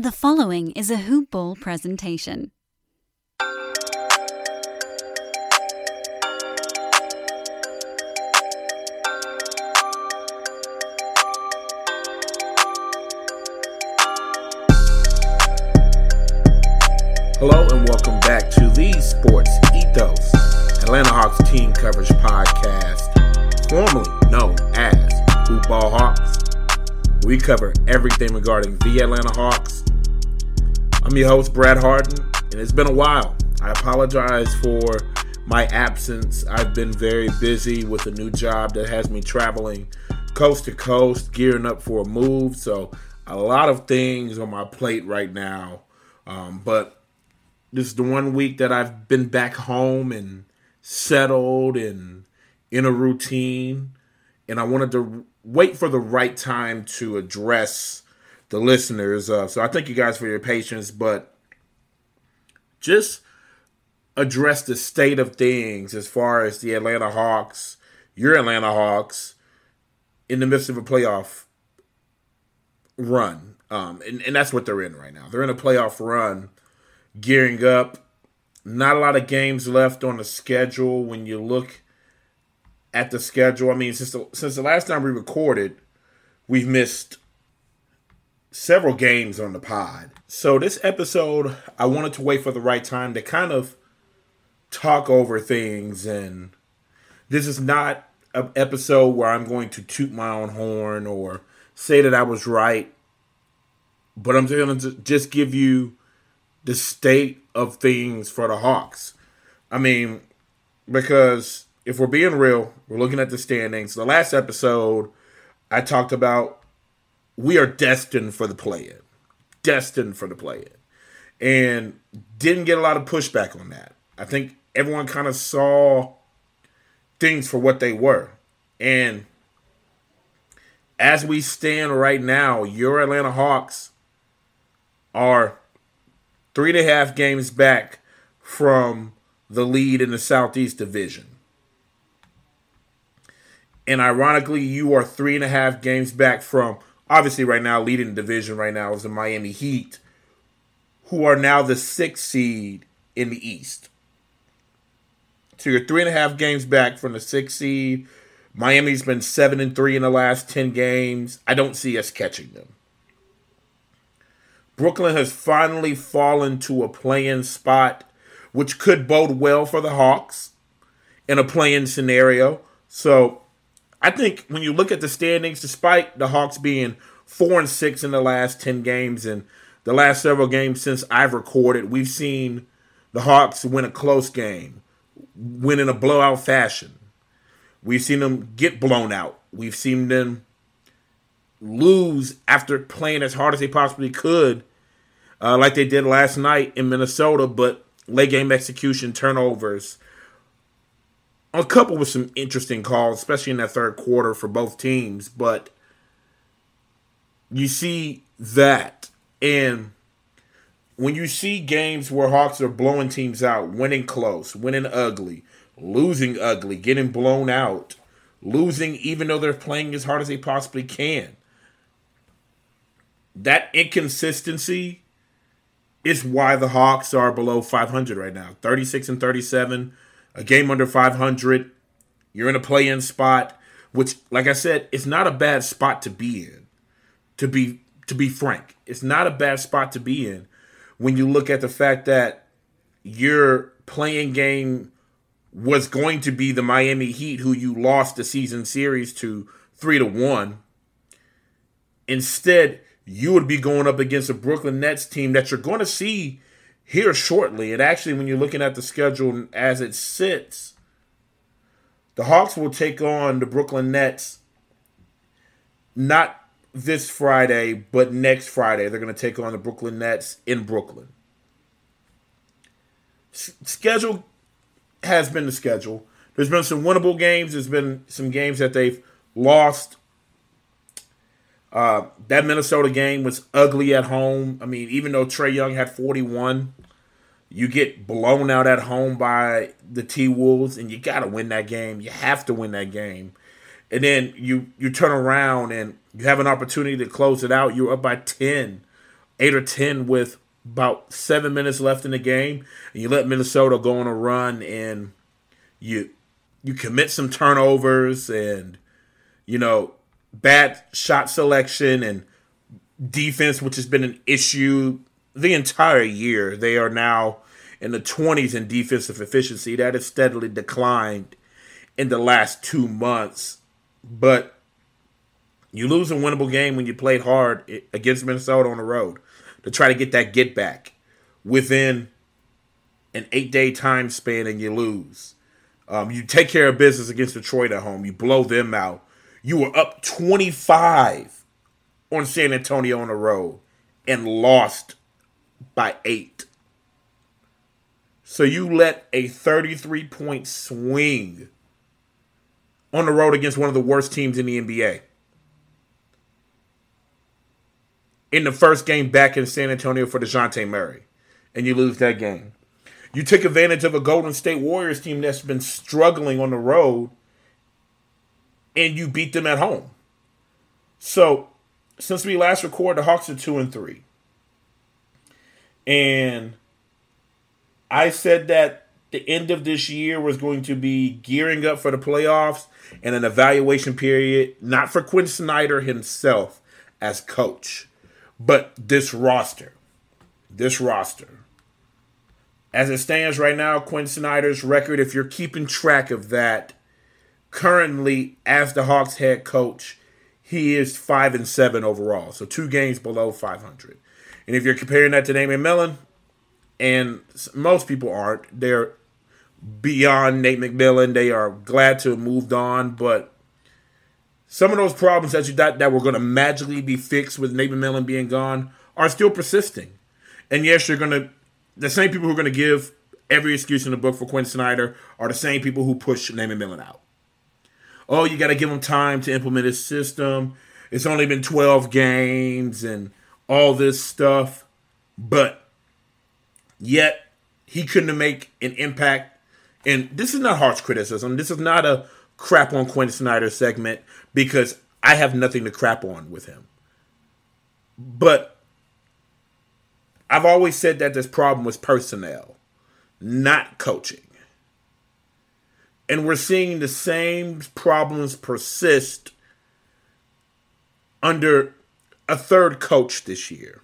The following is a Hoop Ball presentation. Hello and welcome back to the Sports Ethos Atlanta Hawks team coverage podcast, formerly known as Hoop Ball Hawks. We cover everything regarding the Atlanta Hawks. I'm your host, Brad Harden, and it's been a while. I apologize for my absence. I've been very busy with a new job that has me traveling coast to coast, gearing up for a move. So, a lot of things on my plate right now. Um, but this is the one week that I've been back home and settled and in a routine. And I wanted to wait for the right time to address the listeners. Uh, so I thank you guys for your patience, but just address the state of things as far as the Atlanta Hawks, your Atlanta Hawks, in the midst of a playoff run. Um, and, and that's what they're in right now. They're in a playoff run gearing up. Not a lot of games left on the schedule when you look at the schedule. I mean, since the, since the last time we recorded, we've missed several games on the pod. So this episode, I wanted to wait for the right time to kind of talk over things and this is not an episode where I'm going to toot my own horn or say that I was right, but I'm just going to just give you the state of things for the Hawks. I mean, because if we're being real, we're looking at the standings. The last episode, I talked about we are destined for the play in, destined for the play in, and didn't get a lot of pushback on that. I think everyone kind of saw things for what they were. And as we stand right now, your Atlanta Hawks are three and a half games back from the lead in the Southeast Division. And ironically, you are three and a half games back from obviously right now leading the division right now is the Miami Heat, who are now the sixth seed in the East. So you're three and a half games back from the sixth seed. Miami's been seven and three in the last ten games. I don't see us catching them. Brooklyn has finally fallen to a play-in spot, which could bode well for the Hawks in a play-in scenario. So I think when you look at the standings, despite the Hawks being four and six in the last ten games and the last several games since I've recorded, we've seen the Hawks win a close game, win in a blowout fashion. We've seen them get blown out. We've seen them lose after playing as hard as they possibly could uh, like they did last night in Minnesota, but late game execution, turnovers. A couple with some interesting calls, especially in that third quarter for both teams. But you see that. And when you see games where Hawks are blowing teams out, winning close, winning ugly, losing ugly, getting blown out, losing even though they're playing as hard as they possibly can, that inconsistency is why the Hawks are below 500 right now. 36 and 37, a game under 500. You're in a play-in spot, which, like I said, it's not a bad spot to be in. To be to be frank, it's not a bad spot to be in when you look at the fact that your play-in game was going to be the Miami Heat, who you lost the season series to three to one. Instead, you would be going up against a Brooklyn Nets team that you're going to see here shortly. And actually, when you're looking at the schedule as it sits, the Hawks will take on the Brooklyn Nets not this Friday, but next Friday. They're going to take on the Brooklyn Nets in Brooklyn. S- schedule has been the schedule. There's been some winnable games. There's been some games that they've lost uh, that Minnesota game was ugly at home. I mean, even though Trae Young had 41, you get blown out at home by the T Wolves, and you got to win that game. You have to win that game. And then you you turn around and you have an opportunity to close it out. You're up by 10 eight or ten with about seven minutes left in the game, and you let Minnesota go on a run, and you you commit some turnovers, and you know bad shot selection and defense, which has been an issue the entire year. They are now in the 20s in defensive efficiency. That has steadily declined in the last two months. But you lose a winnable game when you played hard against Minnesota on the road to try to get that get back within an eight day time span and you lose. Um, you take care of business against Detroit at home. You blow them out. You were up 25 on San Antonio on the road and lost by eight. So you let a 33 point swing on the road against one of the worst teams in the NBA. In the first game back in San Antonio for DeJounte Murray, and you lose that game. You took advantage of a Golden State Warriors team that's been struggling on the road, and you beat them at home. So, since we last recorded, the Hawks are two and three. And I said that the end of this year was going to be gearing up for the playoffs and an evaluation period, not for Quin Snyder himself as coach, but this roster. This roster. As it stands right now, Quin Snyder's record, if you're keeping track of that, currently as the Hawks head coach, he is five and seven overall, so two games below 500. And if you're comparing that to Nate McMillan, and most people aren't, they're beyond Nate McMillan. They are glad to have moved on, but some of those problems that you thought that were going to magically be fixed with Nate McMillan being gone are still persisting. And yes, you're going to the same people who are going to give every excuse in the book for Quin Snyder are the same people who push Nate McMillan out. Oh, you got to give him time to implement his system. It's only been 12 games and all this stuff, but yet he couldn't make an impact. And this is not harsh criticism. This is not a crap on Quin Snyder segment because I have nothing to crap on with him. But I've always said that this problem was personnel, not coaching. And we're seeing the same problems persist under a third coach this year.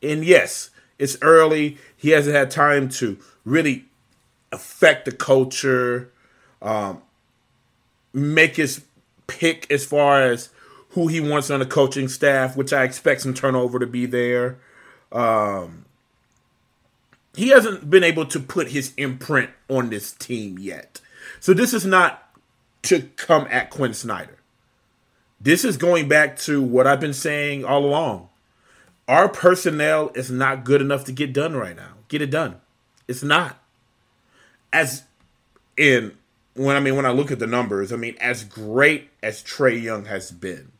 And yes, it's early. He hasn't had time to really affect the culture, um, make his pick as far as who he wants on the coaching staff, which I expect some turnover to be there. Um, he hasn't been able to put his imprint on this team yet. So this is not to come at Quin Snyder. This is going back to what I've been saying all along. Our personnel is not good enough to get done right now. Get it done. It's not. As in when I mean when I look at the numbers, I mean as great as Trae Young has been.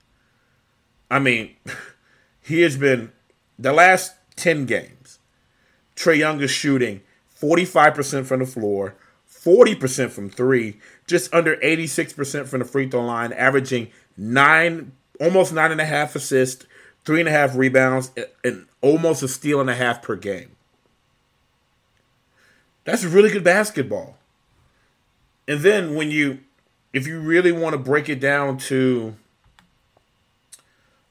I mean, he has been the last 10 games. Trae Young is shooting 45% from the floor, 40% from three, just under 86% from the free throw line, averaging nine, almost nine and a half assists, three and a half rebounds, and almost a steal and a half per game. That's really good basketball. And then when you, if you really want to break it down to,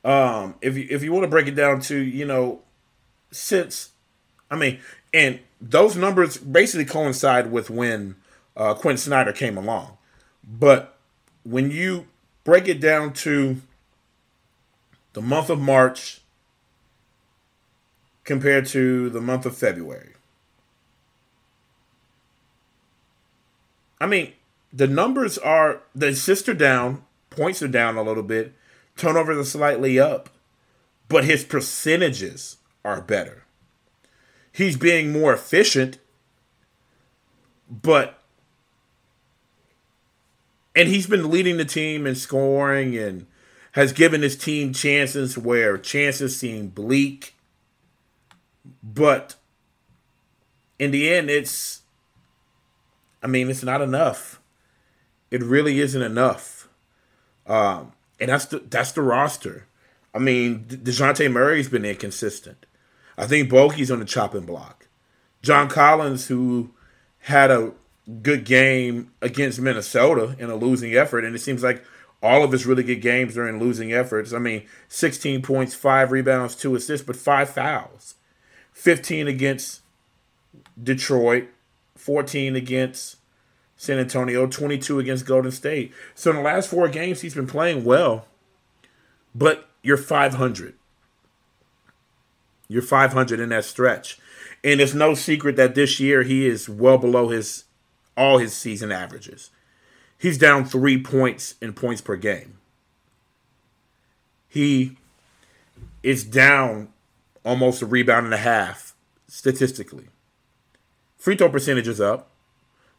um, if you if you want to break it down to, you know, since, I mean, and those numbers basically coincide with when uh, Quin Snyder came along, but when you break it down to the month of March compared to the month of February. I mean, the numbers are the assists are down, points are down a little bit, turnovers are slightly up, but his percentages are better. He's being more efficient, but and he's been leading the team in scoring and has given his team chances where chances seem bleak. But in the end, it's, I mean, it's not enough. It really isn't enough. Um, and that's the that's the roster. I mean, Dejounte Murray's been inconsistent. I think Bogey's on the chopping block. John Collins, who had a good game against Minnesota in a losing effort, and it seems like all of his really good games are in losing efforts. I mean, 16 points, five rebounds, two assists, but five fouls. 15 against Detroit, 14 against San Antonio, 22 against Golden State. So in the last four games, he's been playing well, but you're 500. You're 500 in that stretch. And it's no secret that this year he is well below his all his season averages. He's down three points in points per game. He is down almost a rebound and a half statistically. Free throw percentage is up.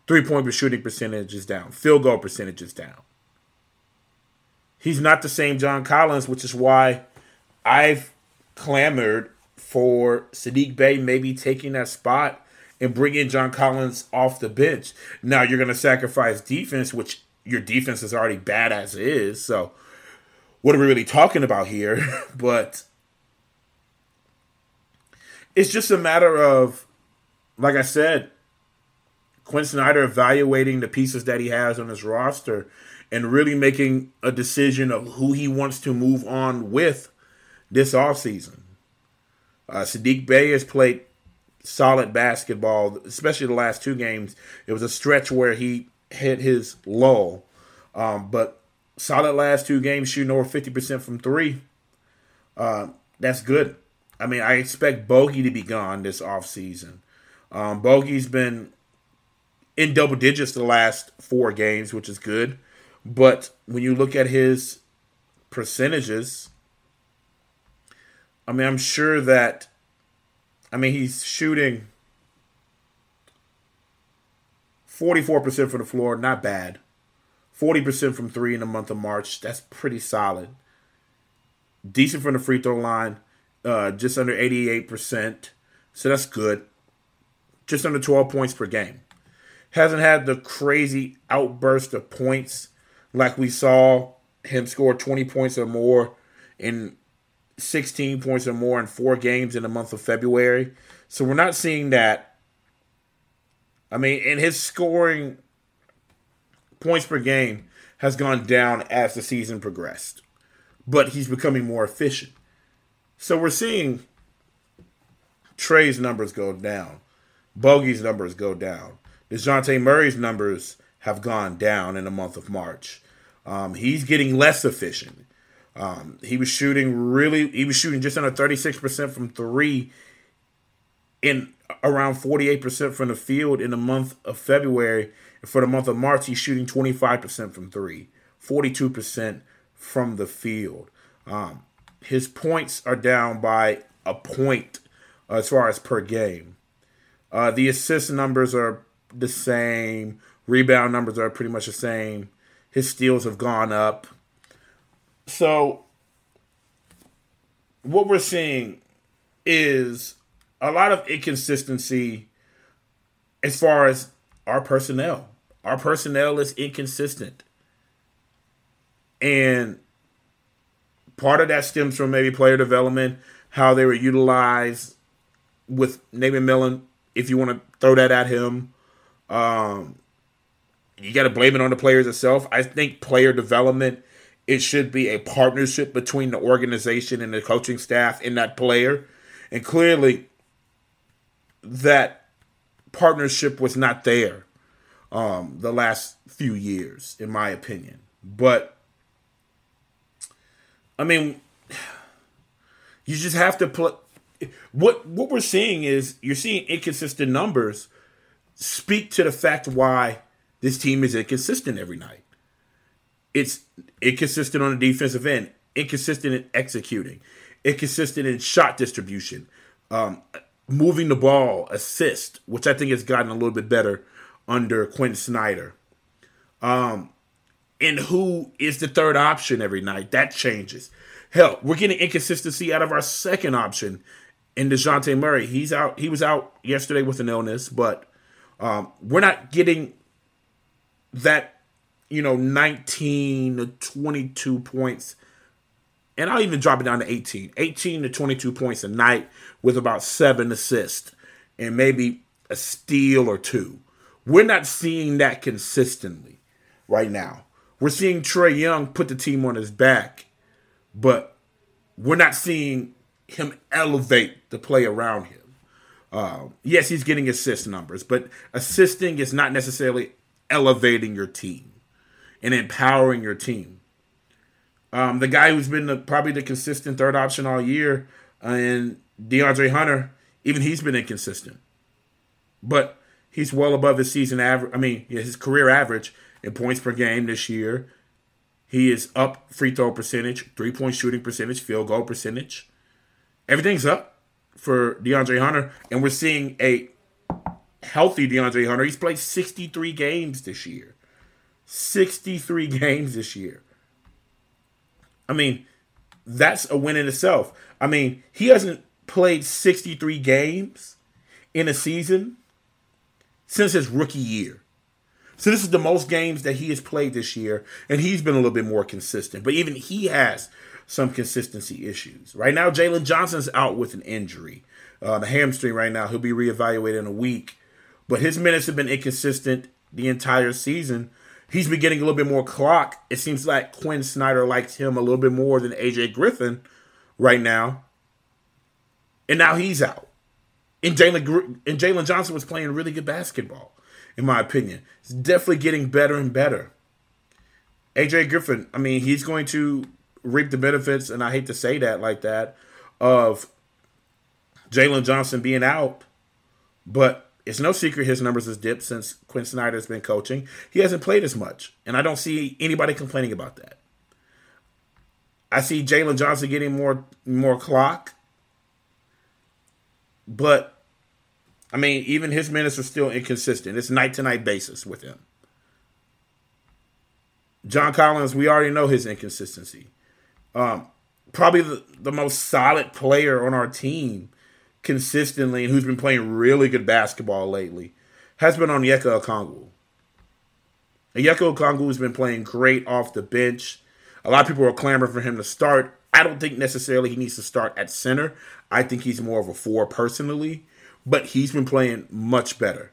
Three point shooting percentage is down. Field goal percentage is down. He's not the same John Collins, which is why I've clamored for Saddiq Bey maybe taking that spot and bringing John Collins off the bench. Now you're going to sacrifice defense, which your defense is already bad as is. So what are we really talking about here? but it's just a matter of, like I said, Quin Snyder evaluating the pieces that he has on his roster and really making a decision of who he wants to move on with this offseason. Uh, Saddiq Bey has played solid basketball, especially the last two games. It was a stretch where he hit his lull, um, but solid last two games, shooting over 50% from three. Uh, that's good. I mean, I expect Bogey to be gone this offseason. Um, Bogey's been in double digits the last four games, which is good. But when you look at his percentages, I mean, I'm sure that, I mean, he's shooting 44% from the floor, not bad. 40% from three in the month of March, that's pretty solid. Decent from the free throw line, uh, just under 88%. So that's good. Just under 12 points per game. Hasn't had the crazy outburst of points like we saw him score 20 points or more in 16 points or more in four games in the month of February. So we're not seeing that. I mean, and his scoring points per game has gone down as the season progressed, but he's becoming more efficient. So we're seeing Trae's numbers go down, Bogey's numbers go down, DeJounte Murray's numbers have gone down in the month of March. Um, he's getting less efficient. Um, he was shooting really, he was shooting just under 36% from three in around 48% from the field in the month of February. And for the month of March, he's shooting 25% from three, 42% from the field. Um, his points are down by a point as far as per game. Uh, the assist numbers are the same. Rebound numbers are pretty much the same. His steals have gone up. So, what we're seeing is a lot of inconsistency as far as our personnel. Our personnel is inconsistent. And part of that stems from maybe player development, how they were utilized with Nate Millen, if you want to throw that at him. Um, you got to blame it on the players itself. I think player development it should be a partnership between the organization and the coaching staff and that player. And clearly that partnership was not there um, the last few years, in my opinion. But I mean, you just have to put what what we're seeing is you're seeing inconsistent numbers speak to the fact why this team is inconsistent every night. It's inconsistent on the defensive end, inconsistent in executing, inconsistent in shot distribution, um, moving the ball, assist, which I think has gotten a little bit better under Quin Snyder. Um, and who is the third option every night? That changes. Hell, we're getting inconsistency out of our second option in Dejounte Murray. He's out. He was out yesterday with an illness, but um, we're not getting that you know 19 to 22 points and I'll even drop it down to 18. 18 to 22 points a night with about seven assists and maybe a steal or two. We're not seeing that consistently right now. We're seeing Trae Young put the team on his back, but we're not seeing him elevate the play around him. Uh, yes, he's getting assist numbers, but assisting is not necessarily elevating your team and empowering your team. Um, the guy who's been the, probably the consistent third option all year, uh, and DeAndre Hunter, even he's been inconsistent. But he's well above his season average. I mean, his career average in points per game this year. He is up free throw percentage, three point shooting percentage, field goal percentage. Everything's up for DeAndre Hunter, and we're seeing a healthy DeAndre Hunter. He's played 63 games this year. 63 games this year. I mean, that's a win in itself. I mean, he hasn't played 63 games in a season since his rookie year. So this is the most games that he has played this year, and he's been a little bit more consistent. But even he has some consistency issues. Right now, Jalen Johnson's out with an injury, uh, the hamstring. Right now, he'll be reevaluated in a week. But his minutes have been inconsistent the entire season he's been getting a little bit more clock. It seems like Quin Snyder likes him a little bit more than AJ Griffin right now. And now he's out. And Jalen and Jalen Johnson was playing really good basketball, in my opinion. He's definitely getting better and better. AJ Griffin, I mean, he's going to reap the benefits, and I hate to say that like that, of Jalen Johnson being out, but it's no secret his numbers has dipped since Quin Snyder's been coaching. He hasn't played as much, and I don't see anybody complaining about that. I see Jalen Johnson getting more more clock, but I mean, even his minutes are still inconsistent. It's night to night basis with him. John Collins, we already know his inconsistency. Um, probably the, the most solid player on our team consistently and who's been playing really good basketball lately has been Onyeka Okongwu. Onyeka Okongwu has been playing great off the bench. A lot of people are clamoring for him to start. I don't think necessarily he needs to start at center. I think he's more of a four personally, but he's been playing much better,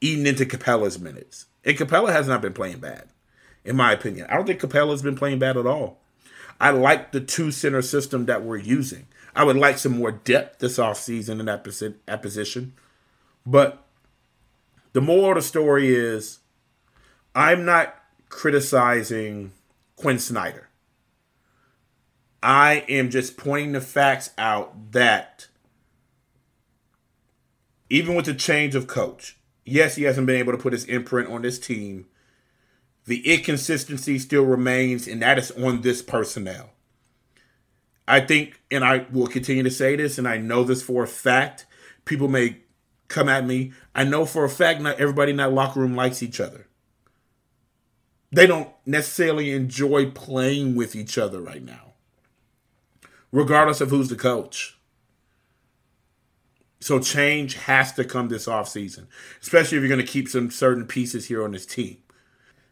eating into Capela's minutes. And Capela has not been playing bad, in my opinion. I don't think Capela's been playing bad at all. I like the two center system that we're using. I would like some more depth this offseason in that, position. But the moral of the story is I'm not criticizing Quin Snyder. I am just pointing the facts out that even with the change of coach, yes, he hasn't been able to put his imprint on this team. The inconsistency still remains, and that is on this personnel. I think, and I will continue to say this, and I know this for a fact. People may come at me. I know for a fact not everybody in that locker room likes each other. They don't necessarily enjoy playing with each other right now, regardless of who's the coach. So change has to come this offseason, especially if you're going to keep some certain pieces here on this team.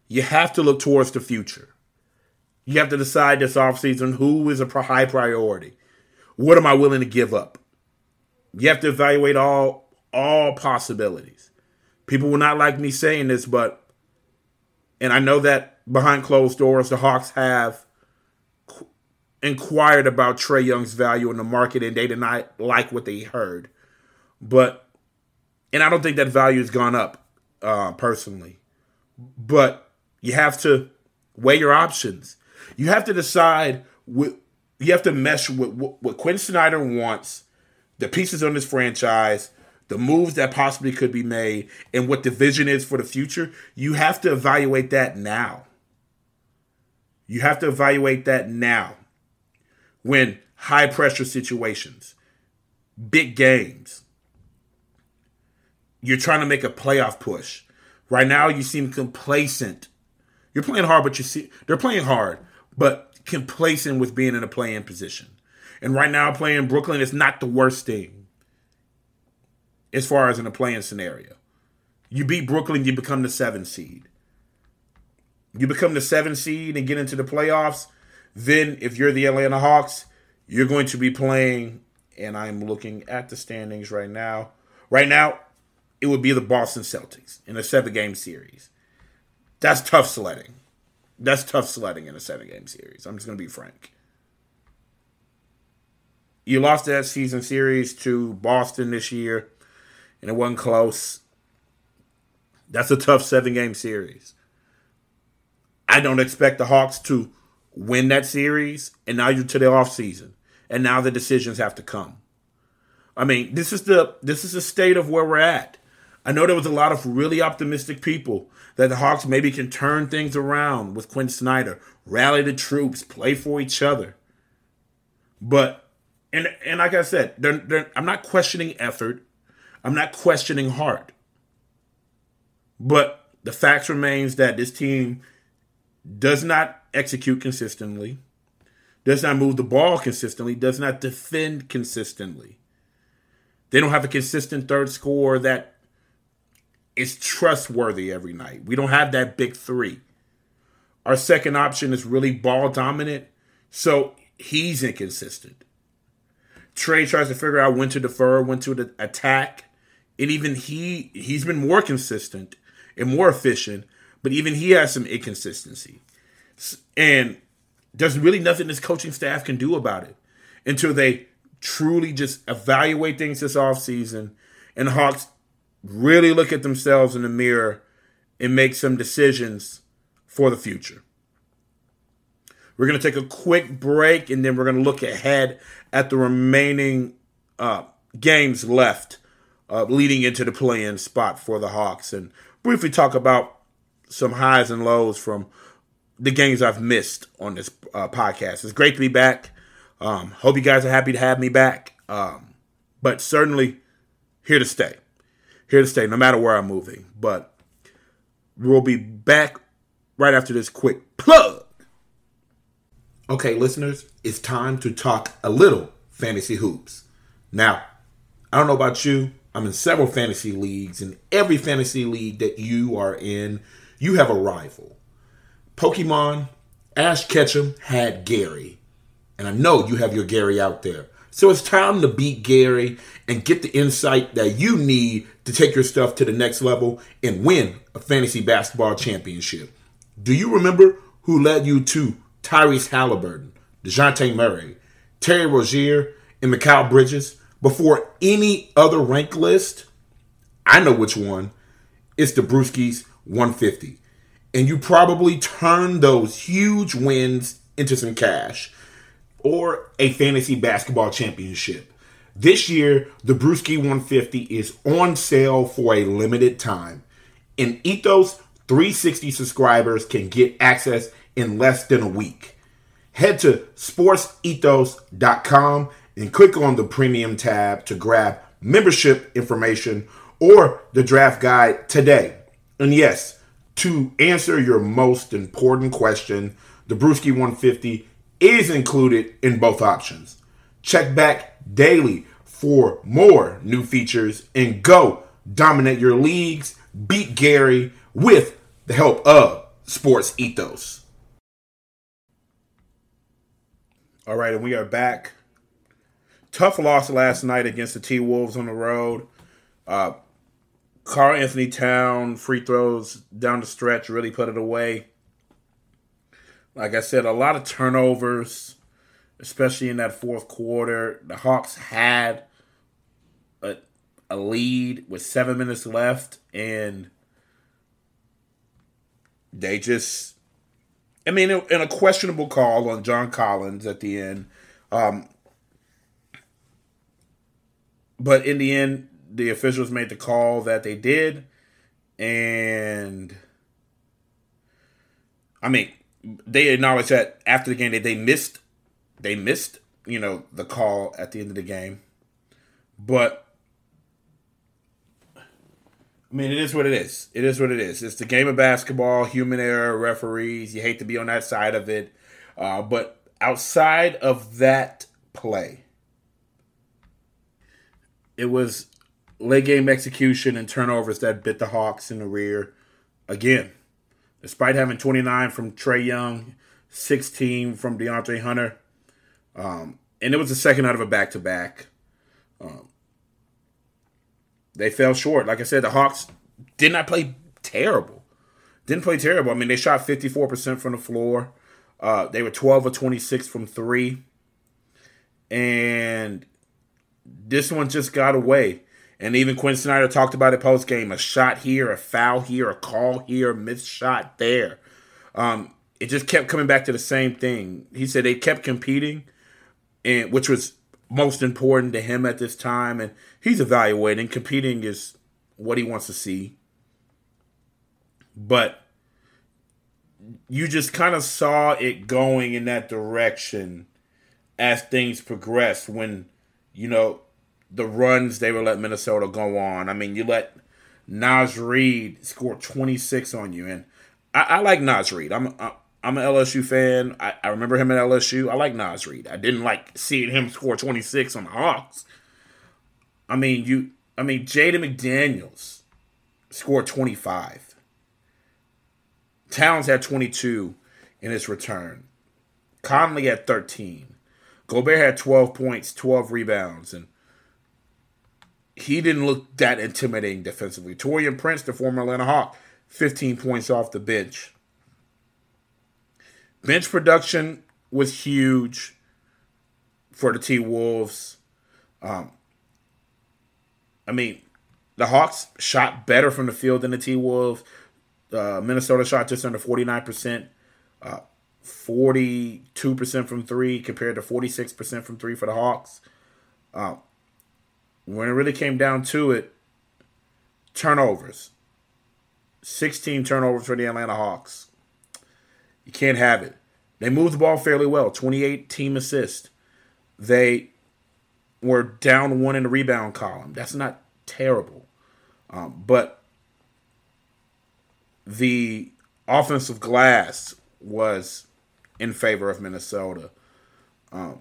You have to look towards the future. You have to decide this offseason who is a high priority. What am I willing to give up? You have to evaluate all all possibilities. People will not like me saying this, but and I know that behind closed doors, the Hawks have inquired about Trae Young's value in the market, and they did not like what they heard. But and I don't think that value has gone up uh, personally. But you have to weigh your options. You have to decide what you have to mesh with what, what Quin Snyder wants, the pieces on this franchise, the moves that possibly could be made, and what the vision is for the future. You have to evaluate that now. You have to evaluate that now. When high pressure situations, big games, you're trying to make a playoff push. Right now, you seem complacent. You're playing hard, but you see they're playing hard, but complacent with being in a play-in position. And right now, playing Brooklyn is not the worst thing as far as in a play-in scenario. You beat Brooklyn, you become the seven seed. You become the seven seed and get into the playoffs. then if you're the Atlanta Hawks, you're going to be playing, and I'm looking at the standings right now. Right now, it would be the Boston Celtics in a seven game series. That's tough sledding. That's tough sledding in a seven game series. I'm just going to be frank. You lost that season series to Boston this year, and it wasn't close. That's a tough seven game series. I don't expect the Hawks to win that series, and now you're to the off season, and now the decisions have to come. I mean, this is the this is the state of where we're at. I know there was a lot of really optimistic people that the Hawks maybe can turn things around with Quin Snyder, rally the troops, play for each other. But and and like I said, they're, they're, I'm not questioning effort. I'm not questioning heart. But the fact remains that this team does not execute consistently, does not move the ball consistently, does not defend consistently. They don't have a consistent third score that is trustworthy every night. We don't have that big three. Our second option is really ball dominant, so he's inconsistent. Trae tries to figure out when to defer, when to attack, and even he he's been more consistent and more efficient, but even he has some inconsistency. And there's really nothing this coaching staff can do about it until they truly just evaluate things this offseason and Hawks really look at themselves in the mirror and make some decisions for the future. We're going to take a quick break and then we're going to look ahead at the remaining uh, games left uh, leading into the play in spot for the Hawks and briefly talk about some highs and lows from the games I've missed on this uh, podcast. It's great to be back. Um, hope you guys are happy to have me back. Um, but certainly here to stay. Here to stay, no matter where I'm moving. But we'll be back right after this quick plug. Okay, listeners, it's time to talk a little fantasy hoops. Now, I don't know about you, I'm in several fantasy leagues. and every fantasy league that you are in, you have a rival. Pokemon, Ash Ketchum had Gary. And I know you have your Gary out there. So it's time to beat Gary and get the insight that you need to take your stuff to the next level and win a fantasy basketball championship. Do you remember who led you to Tyrese Halliburton, DeJounte Murray, Terry Rozier, and Mikal Bridges? before any other rank list, I know which one. It's the Brewskis 150. And you probably turned those huge wins into some cash or a fantasy basketball championship. This year, the Brewski 150 is on sale for a limited time. And Ethos 360 subscribers can get access in less than a week. Head to sportsethos.com and click on the premium tab to grab membership information or the draft guide today. And yes, to answer your most important question, the Brewski 150 is included in both options. Check back daily for more new features and go dominate your leagues, beat Gary with the help of Sports Ethos. All right, and we are back tough loss last night against the T Wolves on the road. Uh, Karl-Anthony Town free throws down the stretch really put it away. Like I said, a lot of turnovers, especially in that fourth quarter. The Hawks had a, a lead with seven minutes left, and they just, I mean, in a questionable call on John Collins at the end. Um, but in the end, the officials made the call that they did, and I mean, they acknowledged that after the game that they missed, they missed, you know, the call at the end of the game, but. I mean, it is what it is. It is what it is. It's the game of basketball, human error, referees. You hate to be on that side of it. Uh, but outside of that play, it was late game execution and turnovers that bit the Hawks in the rear again. Despite having 29 from Trae Young, 16 from DeAndre Hunter. Um, and it was the second out of a back to back. They fell short. Like I said, the Hawks did not play terrible. Didn't play terrible. I mean, they shot 54% from the floor. Uh, they were 12 or 26 from three. And this one just got away. And even Quin Snyder talked about it post game a shot here, a foul here, a call here, a missed shot there. Um, it just kept coming back to the same thing. He said they kept competing, and which was most important to him at this time. And he's evaluating. Competing is what he wants to see. But you just kind of saw it going in that direction as things progressed when, you know, the runs they would let Minnesota go on. I mean, you let Naz Reid score 26 on you. And I, I like Naz Reid. I'm, I'm an LSU fan. I, I remember him at LSU. I like Naz Reid. I didn't like seeing him score 26 on the Hawks. I mean, you. I mean, Jaden McDaniels scored 25. Towns had 22 in his return. Conley had 13. Gobert had 12 points, 12 rebounds, and he didn't look that intimidating defensively. Taurean Prince, the former Atlanta Hawk, 15 points off the bench. Bench production was huge for the T Wolves. Um, I mean, the Hawks shot better from the field than the T Wolves. Uh, Minnesota shot just under 49%, uh, 42% from three compared to 46% from three for the Hawks. Uh, when it really came down to it, turnovers 16 turnovers for the Atlanta Hawks. You can't have it. They moved the ball fairly well 28 team assists. They were down one in the rebound column. That's not terrible. Um, but the offensive glass was in favor of Minnesota. Um,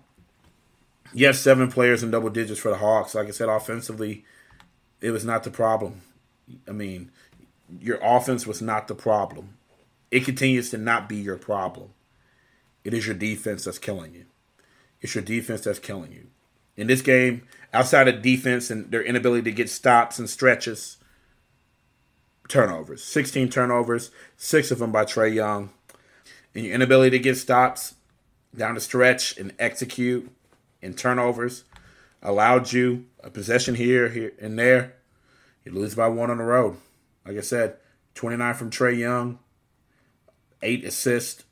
yes, seven players in double digits for the Hawks. Like I said, offensively, it was not the problem. I mean, your offense was not the problem. It continues to not be your problem. It is your defense that's killing you. It's your defense that's killing you. In this game, outside of defense and their inability to get stops and stretches, turnovers. 16 turnovers, six of them by Trae Young. And your inability to get stops down the stretch and execute in turnovers allowed you a possession here, here, and there. You lose by one on the road. Like I said, 29 from Trae Young, eight assists,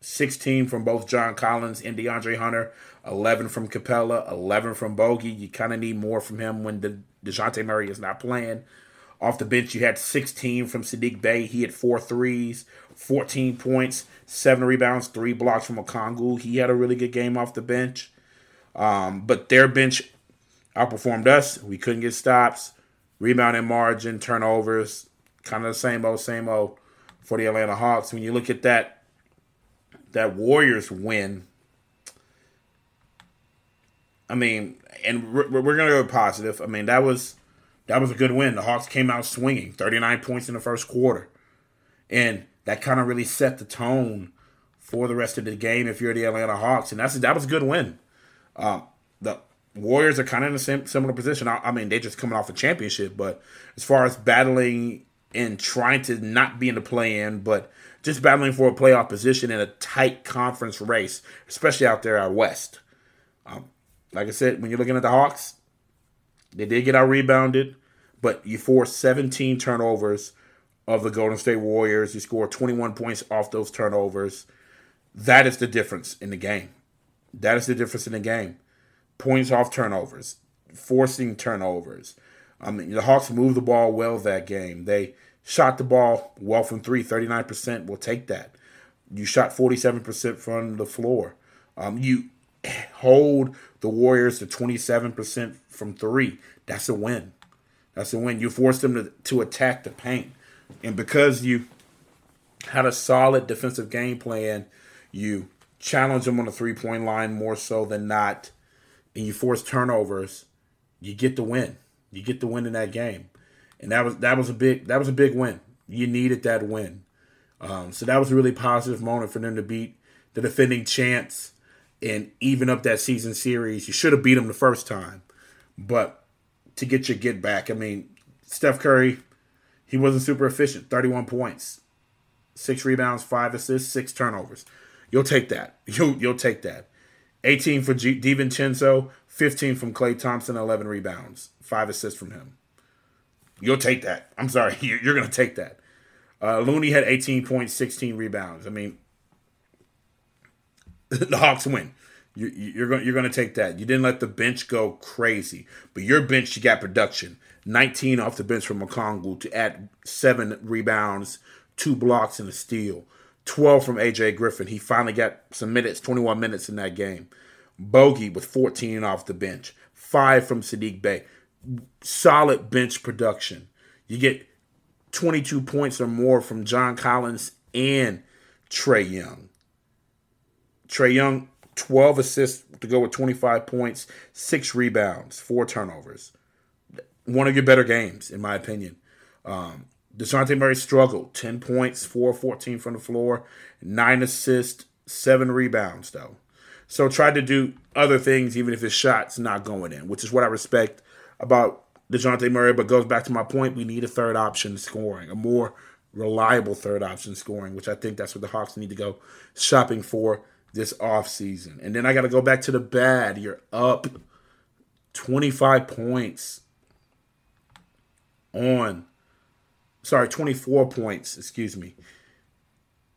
16 from both John Collins and DeAndre Hunter, 11 from Capela, 11 from Bogey. You kind of need more from him when the DeJounte Murray is not playing. Off the bench, you had 16 from Saddiq Bey. He had four threes, 14 points, seven rebounds, three blocks from Okongwu. He had a really good game off the bench. Um, but their bench outperformed us. We couldn't get stops, rebounding margin, turnovers, kind of the same old, same old for the Atlanta Hawks. When you look at that that Warriors win, I mean, and we're, we're to go positive. I mean, that was that was a good win. The Hawks came out swinging, 39 points in the first quarter, and that kind of really set the tone for the rest of the game if you're the Atlanta Hawks, and that's that was a good win. Um, the Warriors are kind of in a same similar position. I, I mean, they're just coming off a championship, but as far as battling and trying to not be in the play in, but just battling for a playoff position in a tight conference race, especially out there out west. Um, like I said, when you're looking at the Hawks, they did get out rebounded, but you forced 17 turnovers of the Golden State Warriors. You scored 21 points off those turnovers. That is the difference in the game. That is the difference in the game. Points off turnovers, forcing turnovers. I mean, the Hawks moved the ball well that game. They shot the ball well from three, 39%. We'll take that. You shot 47% from the floor. Um, you hold the Warriors to 27% from three. That's a win. That's a win. You forced them to, to attack the paint. And because you had a solid defensive game plan, you challenge them on the three point line more so than not, and you force turnovers, you get the win. You get the win in that game, and that was that was a big that was a big win. You needed that win, um, so that was a really positive moment for them to beat the defending champs and even up that season series. You should have beat them the first time, but to get your get back, I mean, Steph Curry, he wasn't super efficient. Thirty-one points, six rebounds, five assists, six turnovers. You'll take that. You'll you'll take that. 18 for G- DiVincenzo, 15 from Klay Thompson, 11 rebounds, five assists from him. You'll take that. I'm sorry, you're going to take that. Uh, Looney had 18 points, 16 rebounds. I mean, the Hawks win. You, you're going you're going to take that. You didn't let the bench go crazy, but your bench you got production. 19 off the bench from Okongwu to add seven rebounds, two blocks, and a steal. 12 from AJ Griffin. He finally got some minutes, 21 minutes in that game. Bogey with 14 off the bench. Five from Saddiq Bey. Solid bench production. You get 22 points or more from John Collins and Trae Young. Trae Young, 12 assists to go with 25 points, six rebounds, four turnovers. One of your better games, in my opinion. Um, DeJounte Murray struggled 10 points, 4 14 from the floor, 9 assists, 7 rebounds, though. So tried to do other things, even if his shot's not going in, which is what I respect about DeJounte Murray, but goes back to my point. We need a third option scoring, a more reliable third option scoring, which I think that's what the Hawks need to go shopping for this offseason. And then I got to go back to the bad. You're up 25 points on, sorry, 24 points, excuse me,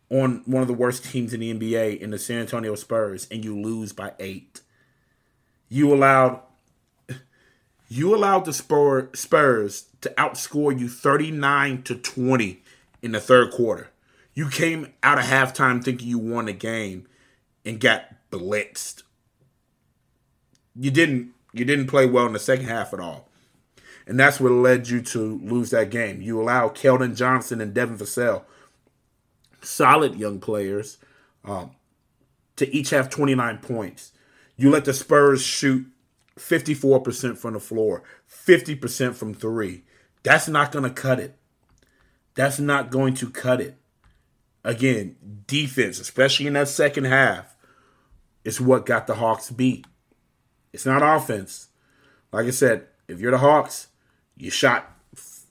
on one of the worst teams in the NBA in the San Antonio Spurs, and you lose by eight. You allowed you allowed the spur Spurs to outscore you 39 to 20 in the third quarter. You came out of halftime thinking you won the game and got blitzed. You didn't you didn't play well in the second half at all. And that's what led you to lose that game. You allow Keldon Johnson and Devin Vassell, solid young players, um, to each have 29 points. You let the Spurs shoot 54% from the floor, 50% from three. That's not going to cut it. That's not going to cut it. Again, defense, especially in that second half, is what got the Hawks beat. It's not offense. Like I said, if you're the Hawks, you shot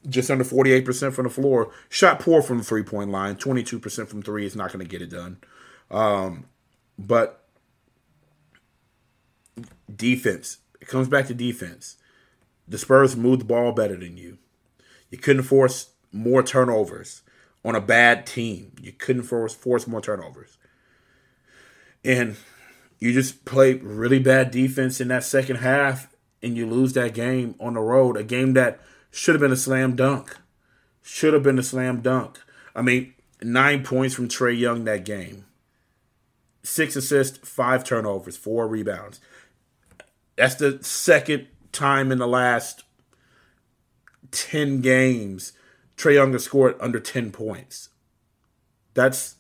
just under 48% from the floor, shot poor from the three point line, 22% from three is not going to get it done. Um, but defense, it comes back to defense. The Spurs moved the ball better than you. You couldn't force more turnovers on a bad team. You couldn't force force more turnovers. And you just played really bad defense in that second half and you lose that game on the road, a game that should have been a slam dunk. Should have been a slam dunk. I mean, nine points from Trae Young that game. Six assists, five turnovers, four rebounds. That's the second time in the last 10 games Trae Young has scored under 10 points. That's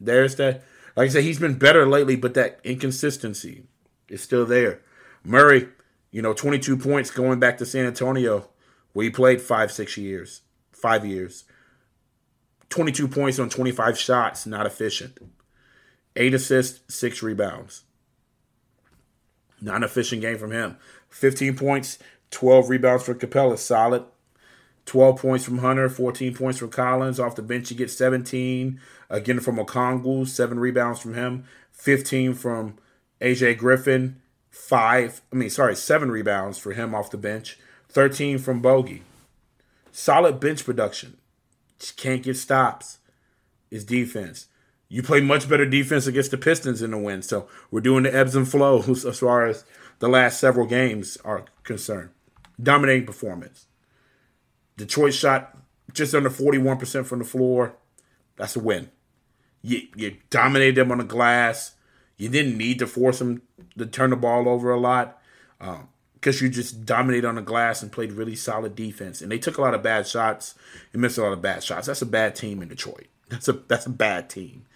there's that. Like I said, he's been better lately, but that inconsistency is still there. Murray, you know, 22 points going back to San Antonio, where he played five, six years, five years. 22 points on 25 shots, not efficient. Eight assists, six rebounds. Not an efficient game from him. 15 points, 12 rebounds for Capela, solid. 12 points from Hunter, 14 points from Collins. Off the bench, you get 17. Again from Okongwu, seven rebounds from him. 15 from AJ Griffin, five, I mean, sorry, seven rebounds for him off the bench. 13 from Bogey. Solid bench production. Just can't get stops. Is defense. You play much better defense against the Pistons in the win. So we're doing the ebbs and flows as far as the last several games are concerned. Dominating performance. Detroit shot just under 41% from the floor. That's a win. You, you dominated them on the glass. You didn't need to force them to turn the ball over a lot because um, you just dominated on the glass and played really solid defense. And they took a lot of bad shots and missed a lot of bad shots. That's a bad team in Detroit. That's a that's a bad team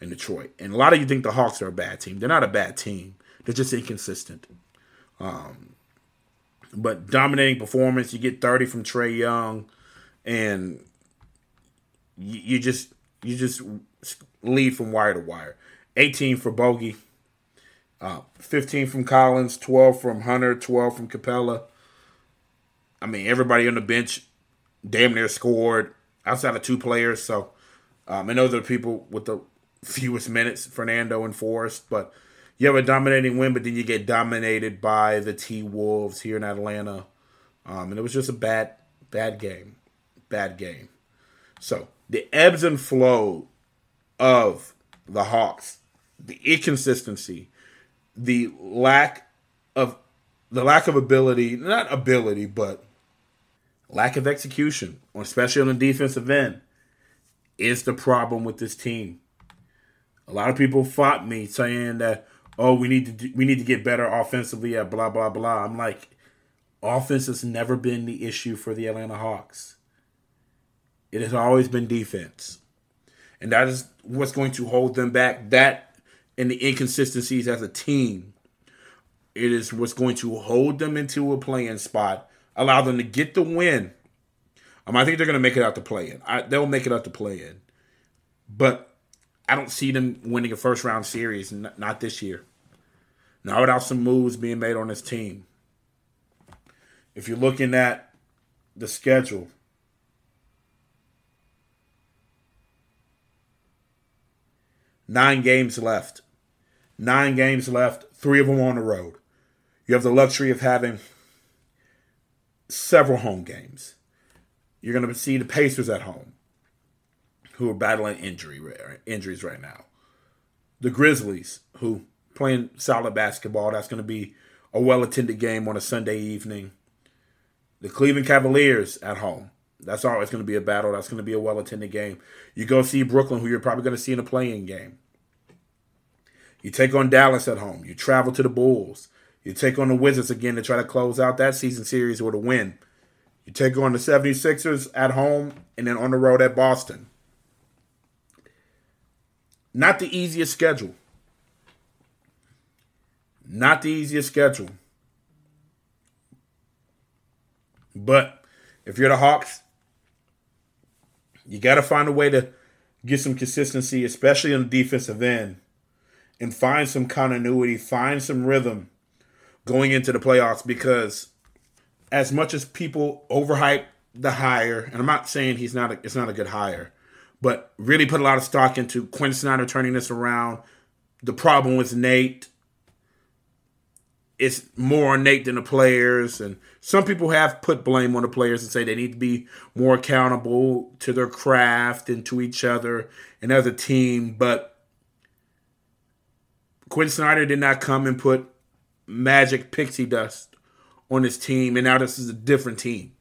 in Detroit. And a lot of you think the Hawks are a bad team. They're not a bad team. They're just inconsistent. Um, but dominating performance, you get 30 from Trae Young, and you, you just you just lead from wire to wire. 18 for Bogey, uh, 15 from Collins, 12 from Hunter, 12 from Capela. I mean, everybody on the bench damn near scored outside of two players. So, um, and those are the people with the fewest minutes, Fernando and Forrest. But you have a dominating win, but then you get dominated by the T Wolves here in Atlanta. Um, and it was just a bad, bad game. Bad game. So the ebbs and flow of the Hawks, the inconsistency, the lack of the lack of ability, not ability, but lack of execution, especially on the defensive end, is the problem with this team. A lot of people fought me saying that, oh, we need to do, we need to get better offensively at blah blah blah. I'm like, offense has never been the issue for the Atlanta Hawks. It has always been defense. And that is what's going to hold them back. That and the inconsistencies as a team. It is what's going to hold them into a play-in spot, allow them to get the win. Um, I think they're going to make it out to play in. They'll make it out to play in. But I don't see them winning a first round series, n- not this year. Not without some moves being made on this team. If you're looking at the schedule, Nine games left. Nine games left, three of them on the road. You have the luxury of having several home games. You're going to see the Pacers at home, who are battling injury injuries right now. The Grizzlies, who play-in solid basketball. That's going to be a well attended game on a Sunday evening. The Cleveland Cavaliers at home. That's always going to be a battle. That's going to be a well attended game. You go see Brooklyn, who you're probably going to see in a playing game. You take on Dallas at home. You travel to the Bulls. You take on the Wizards again to try to close out that season series or to win. You take on the 76ers at home and then on the road at Boston. Not the easiest schedule. Not the easiest schedule. But if you're the Hawks, you got to find a way to get some consistency, especially on the defensive end, and find some continuity, find some rhythm going into the playoffs. Because as much as people overhype the hire, and I'm not saying he's not a, it's not a good hire, but really put a lot of stock into Quin Snyder turning this around. The problem was Nate it's more innate than the players. And some people have put blame on the players and say they need to be more accountable to their craft and to each other and as a team. But Quin Snyder did not come and put magic pixie dust on his team. And now this is a different team.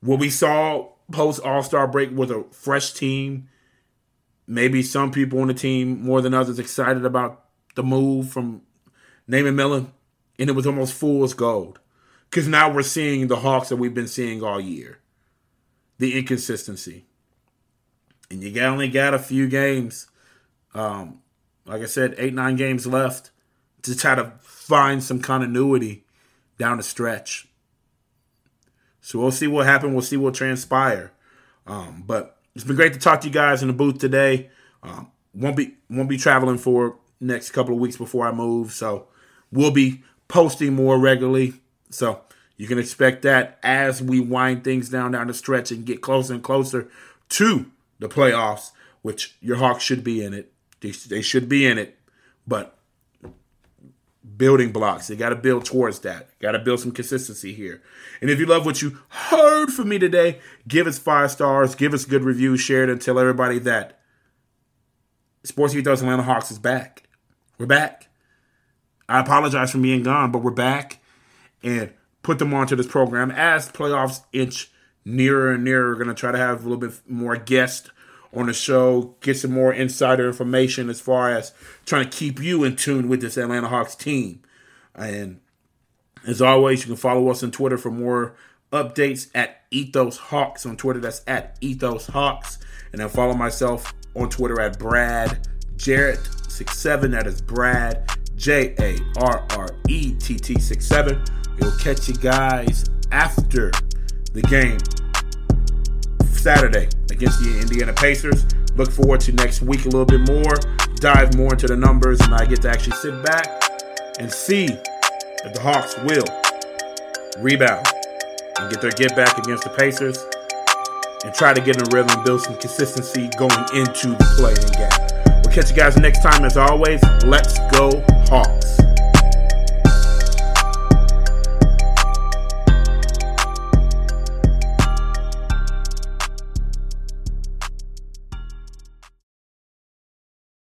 What we saw post All Star break was a fresh team. Maybe some people on the team more than others excited about the move from Nate McMillan, and it was almost fool's gold. Because now we're seeing the Hawks that we've been seeing all year. The inconsistency. And you only got a few games. Um, like I said, eight, nine games left to try to find some continuity down the stretch. So we'll see what happens. We'll see what transpire. Um, but it's been great to talk to you guys in the booth today. Um, won't be won't be traveling for next couple of weeks before I move. So We'll be posting more regularly. So you can expect that as we wind things down down the stretch and get closer and closer to the playoffs, which your Hawks should be in it. They, they should be in it, but building blocks. They got to build towards that. Got to build some consistency here. And if you love what you heard from me today, give us five stars, give us good reviews, share it, and tell everybody that Sports Ethos Atlanta Hawks is back. We're back. I apologize for being gone, but we're back and put them onto this program as playoffs inch nearer and nearer. We're going to try to have a little bit more guests on the show, get some more insider information as far as trying to keep you in tune with this Atlanta Hawks team. And as always, you can follow us on Twitter for more updates at Ethos Hawks on Twitter. That's at Ethos Hawks. And then follow myself on Twitter at Brad Jarrett67. That is Brad J A R R E T T 67. We'll catch you guys after the game Saturday against the Indiana Pacers. Look forward to next week a little bit more. dive more into the numbers, and I get to actually sit back and see if the Hawks will rebound and get their get back against the Pacers and try to get in a rhythm and build some consistency going into the play-in game. We'll catch you guys next time. As always, let's go Hawks.